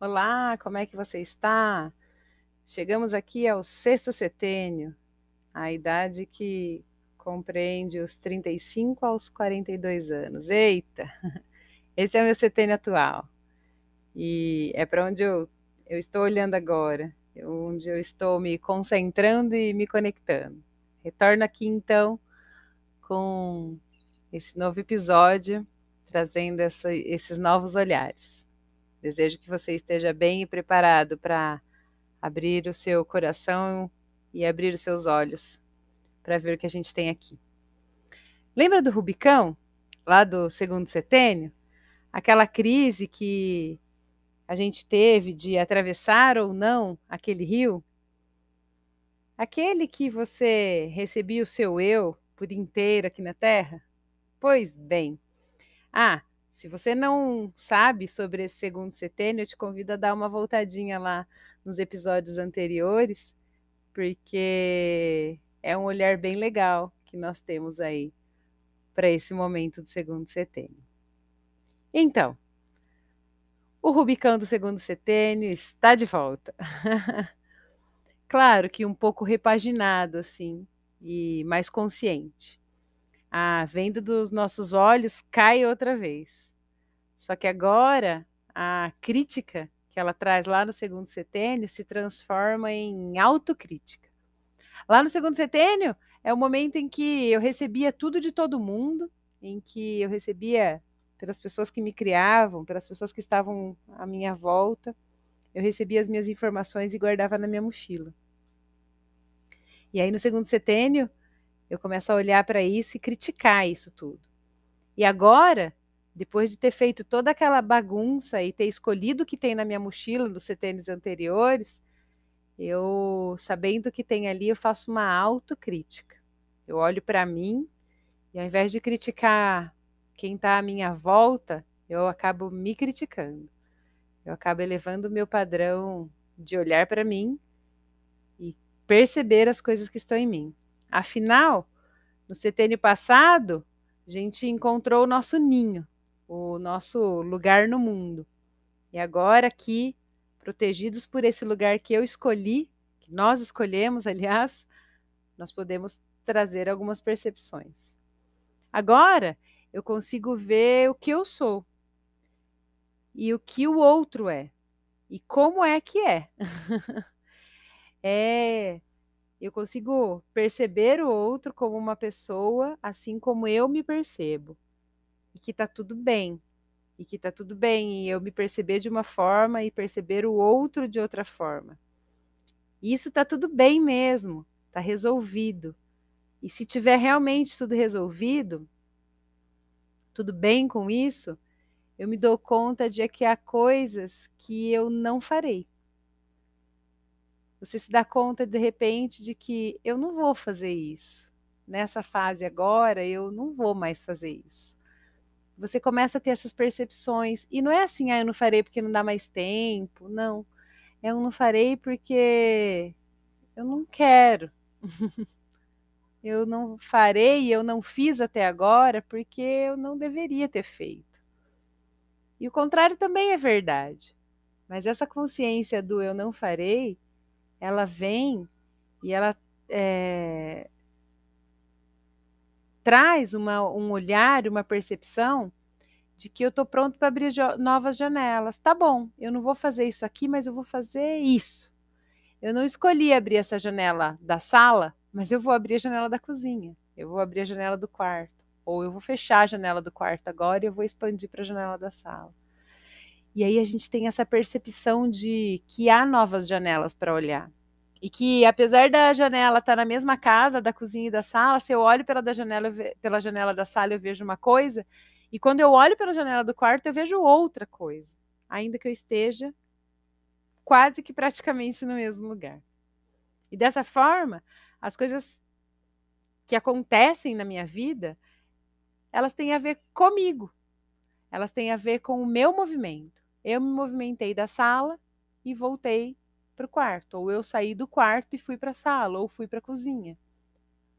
Olá, como é que você está? Chegamos aqui ao sexto setênio, a idade que compreende os 35 aos 42 anos. Eita! Esse é o meu setênio atual. E é para onde eu, eu estou olhando agora, onde eu estou me concentrando e me conectando. Retorno aqui então com esse novo episódio, trazendo essa, esses novos olhares. Desejo que você esteja bem e preparado para abrir o seu coração e abrir os seus olhos para ver o que a gente tem aqui. Lembra do Rubicão, lá do segundo setênio? Aquela crise que a gente teve de atravessar ou não aquele rio? Aquele que você recebia o seu eu por inteiro aqui na Terra? Pois bem. Ah, se você não sabe sobre esse segundo setênio, eu te convido a dar uma voltadinha lá nos episódios anteriores, porque é um olhar bem legal que nós temos aí para esse momento do segundo setênio. Então, o Rubicão do segundo setênio está de volta. claro que um pouco repaginado, assim, e mais consciente a venda dos nossos olhos cai outra vez. Só que agora a crítica que ela traz lá no segundo setênio se transforma em autocrítica. Lá no segundo setênio é o momento em que eu recebia tudo de todo mundo, em que eu recebia pelas pessoas que me criavam, pelas pessoas que estavam à minha volta, eu recebia as minhas informações e guardava na minha mochila. E aí no segundo setênio, eu começo a olhar para isso e criticar isso tudo. E agora, depois de ter feito toda aquela bagunça e ter escolhido o que tem na minha mochila dos setênios anteriores, eu, sabendo o que tem ali, eu faço uma autocrítica. Eu olho para mim e ao invés de criticar quem está à minha volta, eu acabo me criticando. Eu acabo elevando o meu padrão de olhar para mim e perceber as coisas que estão em mim. Afinal, no setênio passado, a gente encontrou o nosso ninho, o nosso lugar no mundo. E agora aqui, protegidos por esse lugar que eu escolhi, que nós escolhemos, aliás, nós podemos trazer algumas percepções. Agora, eu consigo ver o que eu sou e o que o outro é e como é que é. é eu consigo perceber o outro como uma pessoa, assim como eu me percebo. E que tá tudo bem. E que tá tudo bem e eu me perceber de uma forma e perceber o outro de outra forma. E isso tá tudo bem mesmo, tá resolvido. E se tiver realmente tudo resolvido, tudo bem com isso, eu me dou conta de que há coisas que eu não farei. Você se dá conta de repente de que eu não vou fazer isso. Nessa fase agora, eu não vou mais fazer isso. Você começa a ter essas percepções. E não é assim, ah, eu não farei porque não dá mais tempo. Não. Eu não farei porque eu não quero. eu não farei, eu não fiz até agora porque eu não deveria ter feito. E o contrário também é verdade. Mas essa consciência do eu não farei ela vem e ela é, traz uma, um olhar, uma percepção de que eu estou pronto para abrir novas janelas. Tá bom, eu não vou fazer isso aqui, mas eu vou fazer isso. Eu não escolhi abrir essa janela da sala, mas eu vou abrir a janela da cozinha. Eu vou abrir a janela do quarto. Ou eu vou fechar a janela do quarto agora e eu vou expandir para a janela da sala. E aí a gente tem essa percepção de que há novas janelas para olhar. E que apesar da janela estar tá na mesma casa, da cozinha e da sala, se eu olho pela, da janela, pela janela da sala, eu vejo uma coisa, e quando eu olho pela janela do quarto, eu vejo outra coisa, ainda que eu esteja quase que praticamente no mesmo lugar. E dessa forma, as coisas que acontecem na minha vida, elas têm a ver comigo. Elas têm a ver com o meu movimento. Eu me movimentei da sala e voltei para o quarto, ou eu saí do quarto e fui para a sala, ou fui para a cozinha.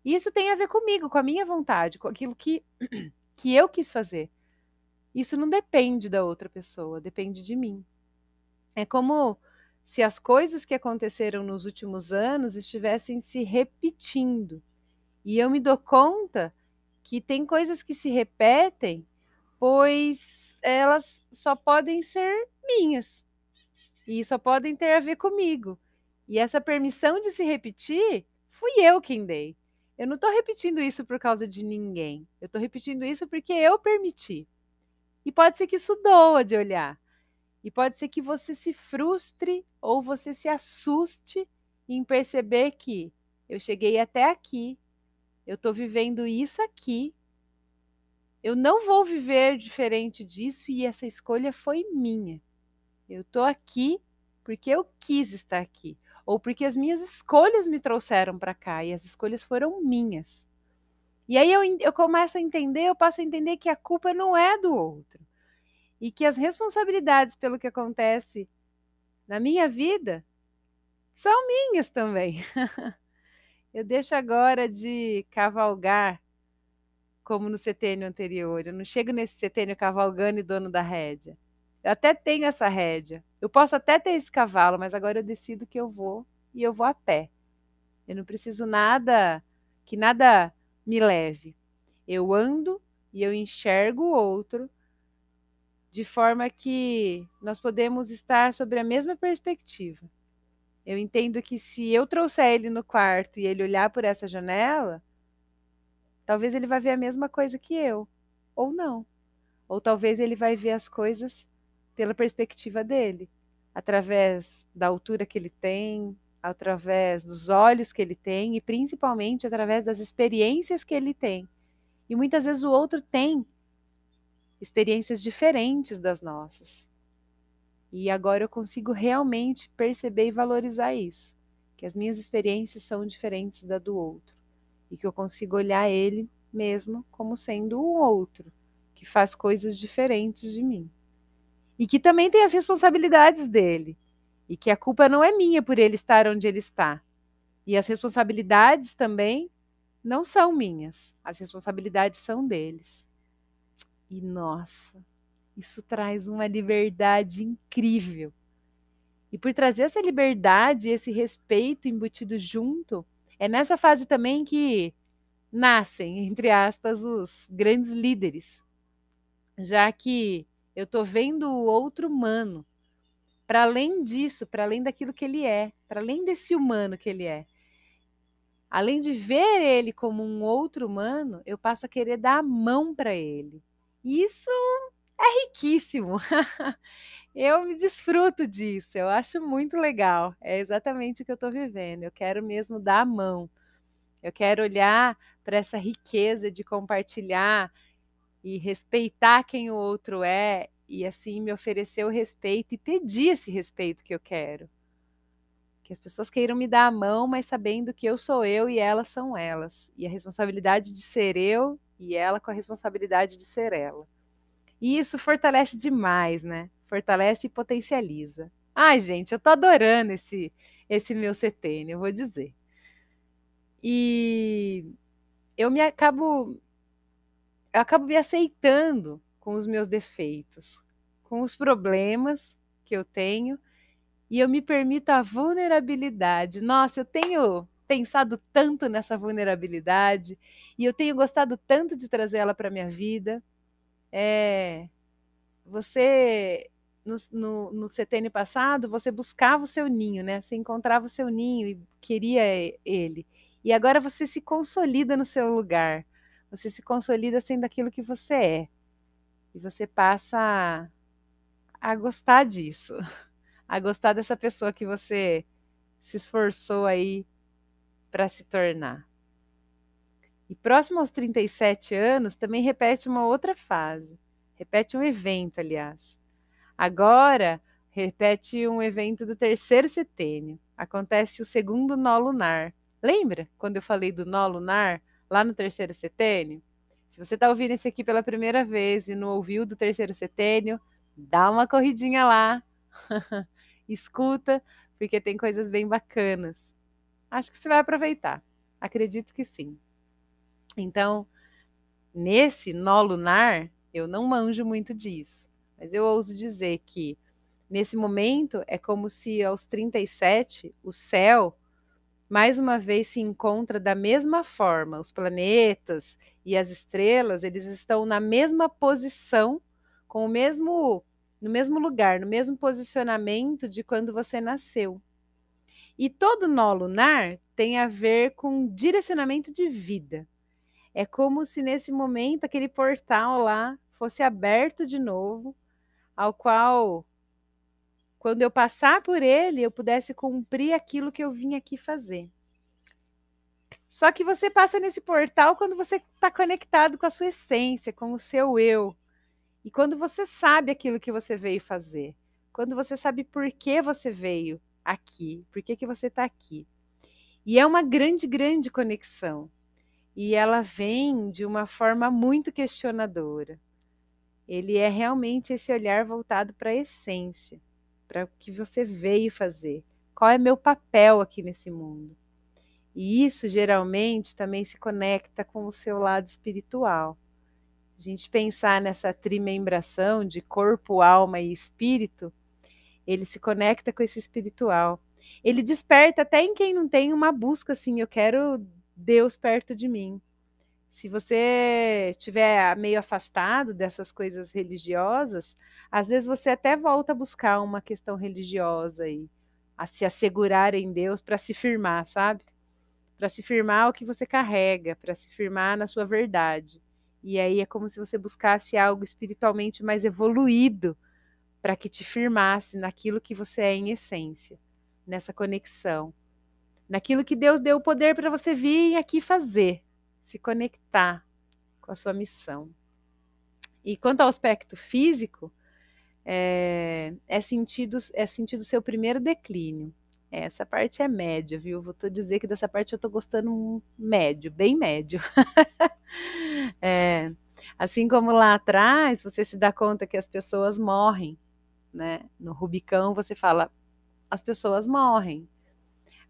Isso tem a ver comigo, com a minha vontade, com aquilo que, que eu quis fazer. Isso não depende da outra pessoa, depende de mim. É como se as coisas que aconteceram nos últimos anos estivessem se repetindo. E eu me dou conta que tem coisas que se repetem, pois elas só podem ser minhas. E só podem ter a ver comigo. E essa permissão de se repetir, fui eu quem dei. Eu não estou repetindo isso por causa de ninguém. Eu estou repetindo isso porque eu permiti. E pode ser que isso doa de olhar. E pode ser que você se frustre ou você se assuste em perceber que eu cheguei até aqui, eu estou vivendo isso aqui, eu não vou viver diferente disso e essa escolha foi minha. Eu estou aqui porque eu quis estar aqui, ou porque as minhas escolhas me trouxeram para cá e as escolhas foram minhas. E aí eu, eu começo a entender, eu passo a entender que a culpa não é do outro e que as responsabilidades pelo que acontece na minha vida são minhas também. eu deixo agora de cavalgar como no setênio anterior. Eu não chego nesse setênio cavalgando e dono da rédea. Eu até tenho essa rédea. Eu posso até ter esse cavalo, mas agora eu decido que eu vou e eu vou a pé. Eu não preciso nada que nada me leve. Eu ando e eu enxergo o outro de forma que nós podemos estar sobre a mesma perspectiva. Eu entendo que se eu trouxer ele no quarto e ele olhar por essa janela, talvez ele vai ver a mesma coisa que eu, ou não. Ou talvez ele vai ver as coisas pela perspectiva dele, através da altura que ele tem, através dos olhos que ele tem e principalmente através das experiências que ele tem. E muitas vezes o outro tem experiências diferentes das nossas. E agora eu consigo realmente perceber e valorizar isso, que as minhas experiências são diferentes da do outro e que eu consigo olhar ele mesmo como sendo o outro, que faz coisas diferentes de mim. E que também tem as responsabilidades dele, e que a culpa não é minha por ele estar onde ele está. E as responsabilidades também não são minhas, as responsabilidades são deles. E nossa, isso traz uma liberdade incrível. E por trazer essa liberdade, esse respeito embutido junto, é nessa fase também que nascem, entre aspas, os grandes líderes. Já que eu estou vendo o outro humano, para além disso, para além daquilo que ele é, para além desse humano que ele é. Além de ver ele como um outro humano, eu passo a querer dar a mão para ele. Isso é riquíssimo. eu me desfruto disso, eu acho muito legal. É exatamente o que eu estou vivendo. Eu quero mesmo dar a mão. Eu quero olhar para essa riqueza de compartilhar e respeitar quem o outro é e assim me oferecer o respeito e pedir esse respeito que eu quero. Que as pessoas queiram me dar a mão, mas sabendo que eu sou eu e elas são elas. E a responsabilidade de ser eu e ela com a responsabilidade de ser ela. E isso fortalece demais, né? Fortalece e potencializa. Ai, gente, eu tô adorando esse esse meu setênio, eu vou dizer. E eu me acabo eu acabo me aceitando com os meus defeitos, com os problemas que eu tenho, e eu me permito a vulnerabilidade. Nossa, eu tenho pensado tanto nessa vulnerabilidade e eu tenho gostado tanto de trazer ela para minha vida. É, você no, no, no setênio passado, você buscava o seu ninho, né? Você encontrava o seu ninho e queria ele. E agora você se consolida no seu lugar. Você se consolida sendo aquilo que você é. E você passa a, a gostar disso. A gostar dessa pessoa que você se esforçou aí para se tornar. E próximo aos 37 anos, também repete uma outra fase. Repete um evento, aliás. Agora, repete um evento do terceiro setênio. Acontece o segundo nó lunar. Lembra quando eu falei do nó lunar lá no terceiro setênio? Se você está ouvindo esse aqui pela primeira vez e não ouviu do terceiro setênio, dá uma corridinha lá. Escuta, porque tem coisas bem bacanas. Acho que você vai aproveitar. Acredito que sim. Então, nesse nó lunar, eu não manjo muito disso, mas eu ouso dizer que Nesse momento, é como se aos 37 o céu mais uma vez se encontra da mesma forma. Os planetas e as estrelas, eles estão na mesma posição, com o mesmo no mesmo lugar, no mesmo posicionamento de quando você nasceu. E todo nó lunar tem a ver com direcionamento de vida. É como se nesse momento aquele portal lá fosse aberto de novo, ao qual quando eu passar por ele, eu pudesse cumprir aquilo que eu vim aqui fazer. Só que você passa nesse portal quando você está conectado com a sua essência, com o seu eu. E quando você sabe aquilo que você veio fazer. Quando você sabe por que você veio aqui, por que, que você está aqui. E é uma grande, grande conexão. E ela vem de uma forma muito questionadora. Ele é realmente esse olhar voltado para a essência para o que você veio fazer. Qual é meu papel aqui nesse mundo? E isso geralmente também se conecta com o seu lado espiritual. A gente pensar nessa trimembração de corpo, alma e espírito, ele se conecta com esse espiritual. Ele desperta até em quem não tem uma busca assim, eu quero Deus perto de mim. Se você estiver meio afastado dessas coisas religiosas, às vezes você até volta a buscar uma questão religiosa e a se assegurar em Deus para se firmar, sabe? Para se firmar o que você carrega, para se firmar na sua verdade. E aí é como se você buscasse algo espiritualmente mais evoluído para que te firmasse naquilo que você é em essência, nessa conexão, naquilo que Deus deu o poder para você vir aqui fazer se conectar com a sua missão. E quanto ao aspecto físico, é, é sentido é sentido seu primeiro declínio. Essa parte é média, viu? Vou te dizer que dessa parte eu tô gostando um médio, bem médio. é, assim como lá atrás, você se dá conta que as pessoas morrem, né? No Rubicão você fala, as pessoas morrem.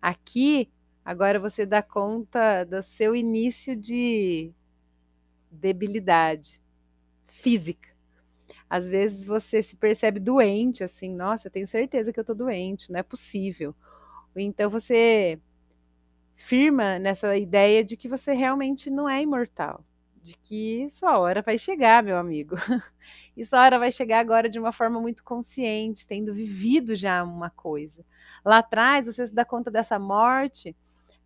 Aqui Agora você dá conta do seu início de debilidade física. Às vezes você se percebe doente, assim, nossa, eu tenho certeza que eu tô doente, não é possível. Então você firma nessa ideia de que você realmente não é imortal de que sua hora vai chegar, meu amigo. e sua hora vai chegar agora de uma forma muito consciente, tendo vivido já uma coisa. Lá atrás, você se dá conta dessa morte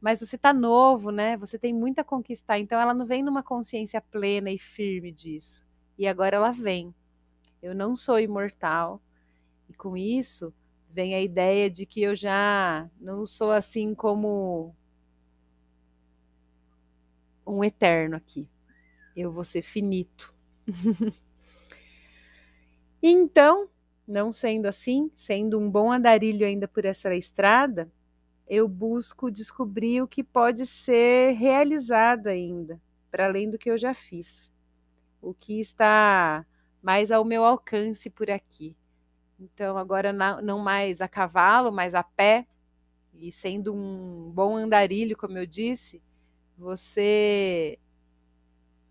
mas você está novo, né? Você tem muito a conquistar. Então ela não vem numa consciência plena e firme disso. E agora ela vem. Eu não sou imortal. E com isso vem a ideia de que eu já não sou assim como um eterno aqui. Eu vou ser finito. então, não sendo assim, sendo um bom andarilho ainda por essa estrada, eu busco descobrir o que pode ser realizado ainda, para além do que eu já fiz. O que está mais ao meu alcance por aqui. Então, agora não mais a cavalo, mas a pé, e sendo um bom andarilho, como eu disse, você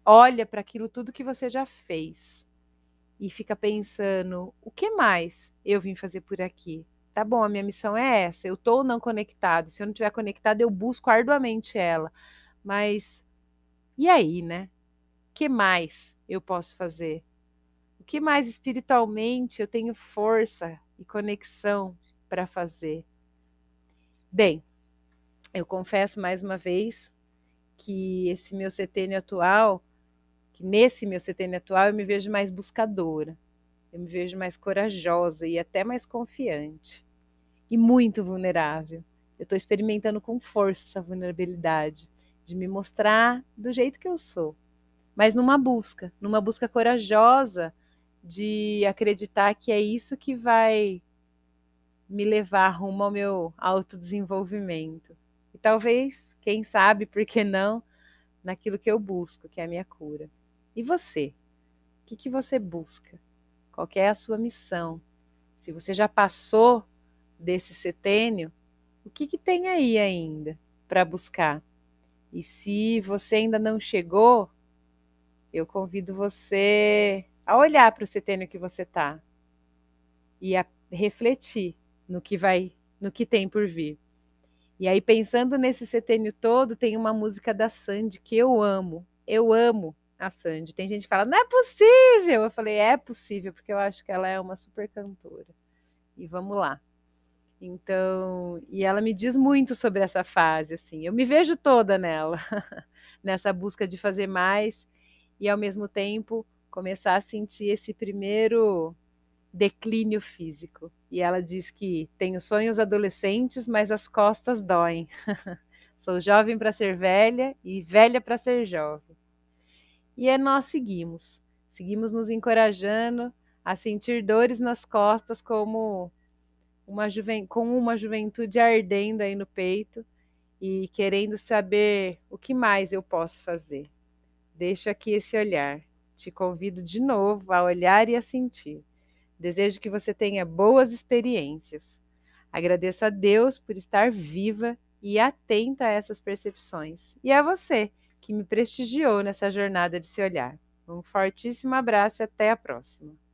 olha para aquilo tudo que você já fez e fica pensando: o que mais eu vim fazer por aqui? Tá bom, a minha missão é essa, eu estou não conectado, se eu não estiver conectado, eu busco arduamente ela. Mas e aí, né? O que mais eu posso fazer? O que mais espiritualmente eu tenho força e conexão para fazer? Bem, eu confesso mais uma vez que esse meu setênio atual, que nesse meu setênio atual eu me vejo mais buscadora, eu me vejo mais corajosa e até mais confiante e muito vulnerável. Eu estou experimentando com força essa vulnerabilidade de me mostrar do jeito que eu sou, mas numa busca, numa busca corajosa de acreditar que é isso que vai me levar rumo ao meu autodesenvolvimento. E talvez, quem sabe, por que não, naquilo que eu busco, que é a minha cura. E você? O que, que você busca? Qual é a sua missão? Se você já passou desse setênio, o que, que tem aí ainda para buscar? E se você ainda não chegou, eu convido você a olhar para o setênio que você está e a refletir no que vai, no que tem por vir. E aí, pensando nesse setênio todo, tem uma música da Sandy que eu amo. Eu amo a Sandy. Tem gente que fala, não é possível! Eu falei, é possível, porque eu acho que ela é uma super cantora. E vamos lá. Então, e ela me diz muito sobre essa fase, assim. Eu me vejo toda nela, nessa busca de fazer mais e, ao mesmo tempo, começar a sentir esse primeiro declínio físico. E ela diz que tenho sonhos adolescentes, mas as costas doem. Sou jovem para ser velha e velha para ser jovem. E é nós seguimos, seguimos nos encorajando a sentir dores nas costas como uma juven... com uma juventude ardendo aí no peito e querendo saber o que mais eu posso fazer. Deixa aqui esse olhar. Te convido de novo a olhar e a sentir. Desejo que você tenha boas experiências. Agradeço a Deus por estar viva e atenta a essas percepções. E a você que me prestigiou nessa jornada de se olhar. Um fortíssimo abraço e até a próxima.